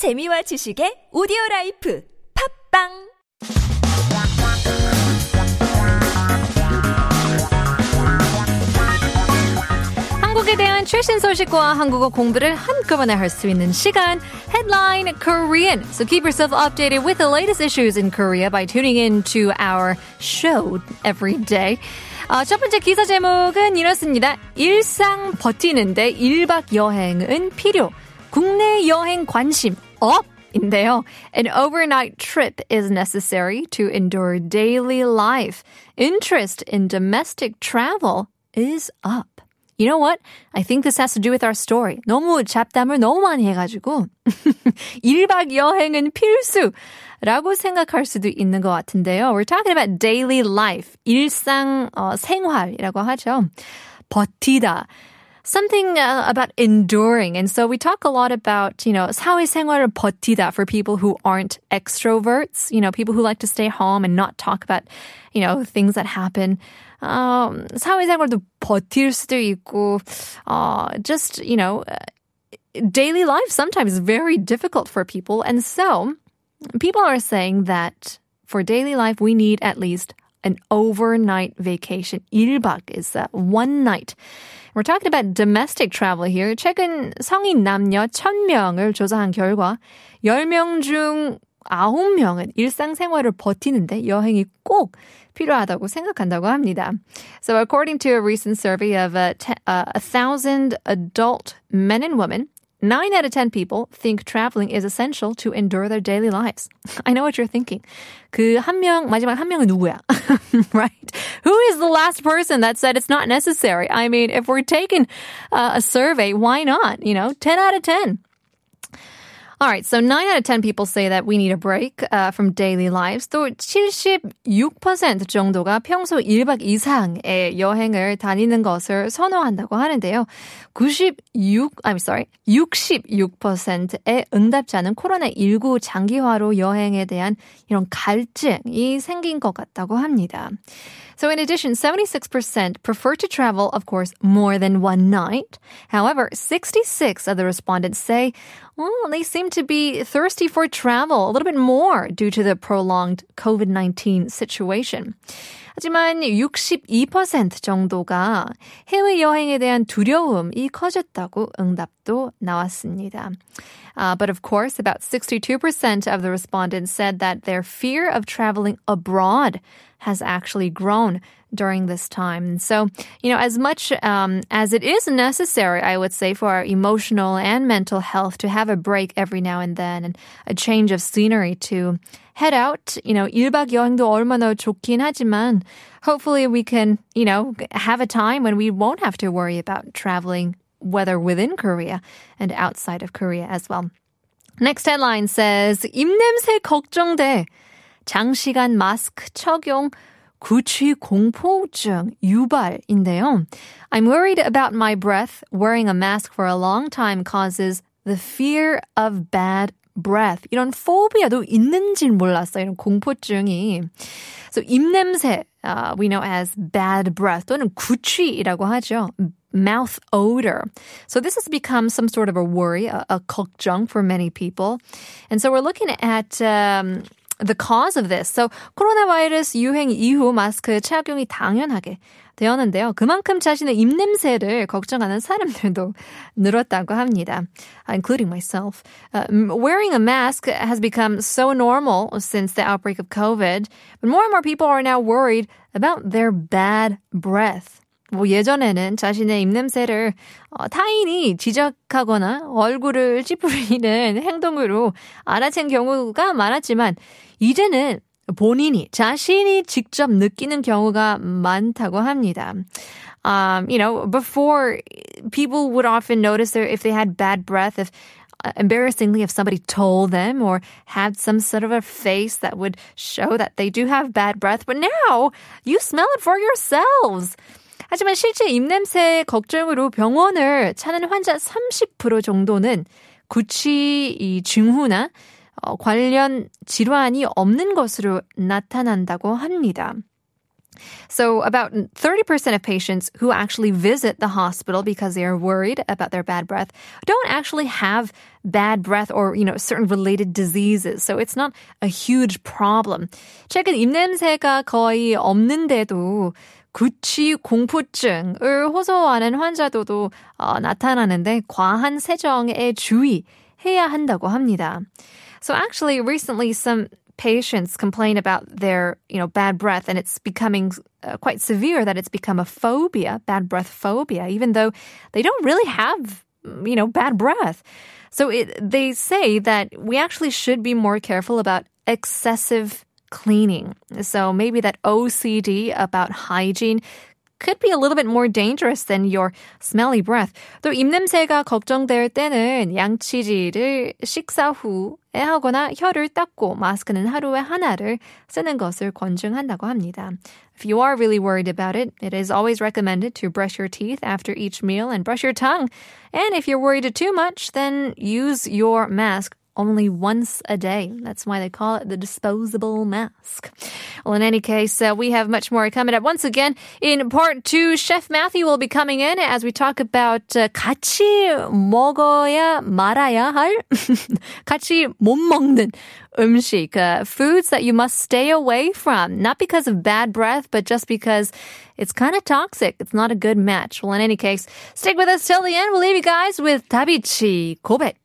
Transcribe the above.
재미와 지식의 오디오 라이프 팝빵 한국에 대한 최신 소식과 한국어 공부를 한꺼번에 할 수 있는 시간 Headline Korean. So keep yourself updated with the latest issues in Korea by tuning in to our show every day. 어, 첫 번째 기사 제목은 이렇습니다. 일상 버티는데 1박 여행은 필요. 국내 여행 관심 업! 인데요. An overnight trip is necessary to endure daily life. Interest in domestic travel is up. You know what? I think this has to do with our story. 너무 잡담을 너무 많이 해가지고 1박 여행은 필수! 라고 생각할 수도 있는 것 같은데요. We're talking about daily life. 일상 어, 생활이라고 하죠. 버티다. Something uh, about enduring. And so we talk a lot about, you know, 사회생활을 버티다 for people who aren't extroverts, you know, people who like to stay home and not talk about, you know, things that happen. Um, 사회생활도 버틸 수도 있고, uh, just, you know, daily life sometimes is very difficult for people. And so people are saying that for daily life, we need at least an overnight vacation. 1박 is uh, one night. We're talking about domestic travel here. 최근 성인 남녀 1000명을 조사한 결과 10명 중 9명은 일상생활을 버티는데 여행이 꼭 필요하다고 생각한다고 합니다. So according to a recent survey of uh, te- uh, 1,000 adult men and women, 9 out of 10 people think traveling is essential to endure their daily lives. I know what you're thinking. 그 한 명, 마지막 한 명은 누구야? right? Who is the last person that said it's not necessary? I mean, if we're taking uh, a survey, why not? You know, 10 out of 10. All right, so 9 out of 10 people say that we need a break uh, from daily lives. 또 76% 정도가 평소 1박 이상의 여행을 다니는 것을 선호한다고 하는데요. 96, I'm sorry, 66%의 응답자는 코로나19 장기화로 여행에 대한 이런 갈증이 생긴 것 같다고 합니다. So in addition, 76% prefer to travel, of course, more than one night. However, 66 of the respondents say, well, they seem to be thirsty for travel a little bit more due to the prolonged COVID-19 situation. 하지만 62% 정도가 해외여행에 대한 두려움이 커졌다고 응답도 나왔습니다. Uh, but of course, about 62% of the respondents said that their fear of traveling abroad has actually grown during this time. So, you know, as much um, as it is necessary, I would say, for our emotional and mental health to have a break every now and then and a change of scenery to head out. You know, 1박 여행도 얼마나 좋긴 하지만 hopefully we can, you know, have a time when we won't have to worry about traveling, whether within Korea and outside of Korea as well. Next headline says, 입냄새 걱정돼. 장시간 마스크 착용 구취 공포증 유발인데요. I'm worried about my breath. Wearing a mask for a long time causes the fear of bad breath. 이런 포비아도 있는지는 몰랐어요. 이런 공포증이. So 입냄새, uh, we know as bad breath 또는 구취라고 하죠. Mouth odor. So this has become some sort of a worry, a, a 걱정 for many people. And so we're looking at um, the cause of this. So 코로나 바이러스 유행 이후 마스크 착용이 당연하게 되었는데요. 그만큼 자신의 입냄새를 걱정하는 사람들도 늘었다고 합니다. Including myself. Uh, wearing a mask has become so normal since the outbreak of COVID. But more and more people are now worried about their bad breath. 뭐 예전에는 자신의 입냄새를 어, 타인이 지적하거나 얼굴을 찌푸리는 행동으로 알아챈 경우가 많았지만 이제는 본인이 자신이 직접 느끼는 경우가 많다고 합니다. Um, you know, before people would often notice their, if they had bad breath, if uh, embarrassingly if somebody told them or had some sort of a face that would show that they do have bad breath. But now you smell it for yourselves. 하지만 실제 입냄새 걱정으로 병원을 찾는 환자 30% 정도는 구취 이 증후나 어, 관련 질환이 없는 것으로 나타난다고 합니다. So about 30% of patients who actually visit the hospital because they are worried about their bad breath don't actually have bad breath or, you know, certain related diseases. So it's not a huge problem. 최근 입냄새가 거의 없는데도 구취 공포증을 호소하는 환자들도 어, 나타나는데 과한 세정에 주의해야 한다고 합니다. So actually recently some patients complain about their, you know, bad breath and it's becoming uh, quite severe that it's become a phobia, bad breath phobia, even though they don't really have, you know, bad breath. So it, they say that we actually should be more careful about excessive cleaning. So maybe that OCD about hygiene could be a little bit more dangerous than your smelly breath. 또 입냄새가 걱정될 때는 양치질을 식사 후에 하거나 혀를 닦고 마스크는 하루에 하나를 쓰는 것을 권증한다고 합니다. If you are really worried about it, it is always recommended to brush your teeth after each meal and brush your tongue. And if you're worried too much, then use your mask only once a day. That's why they call it the disposable mask. Well, in any case, uh, we have much more coming up. Once again, in part two, Chef Matthew will be coming in as we talk about uh, 같이 먹어야 말아야 할 같이 못 먹는 음식, uh, foods that you must stay away from, not because of bad breath, but just because it's kind of toxic. It's not a good match. Well, in any case, stick with us till the end. We'll leave you guys with Tabichi 고백.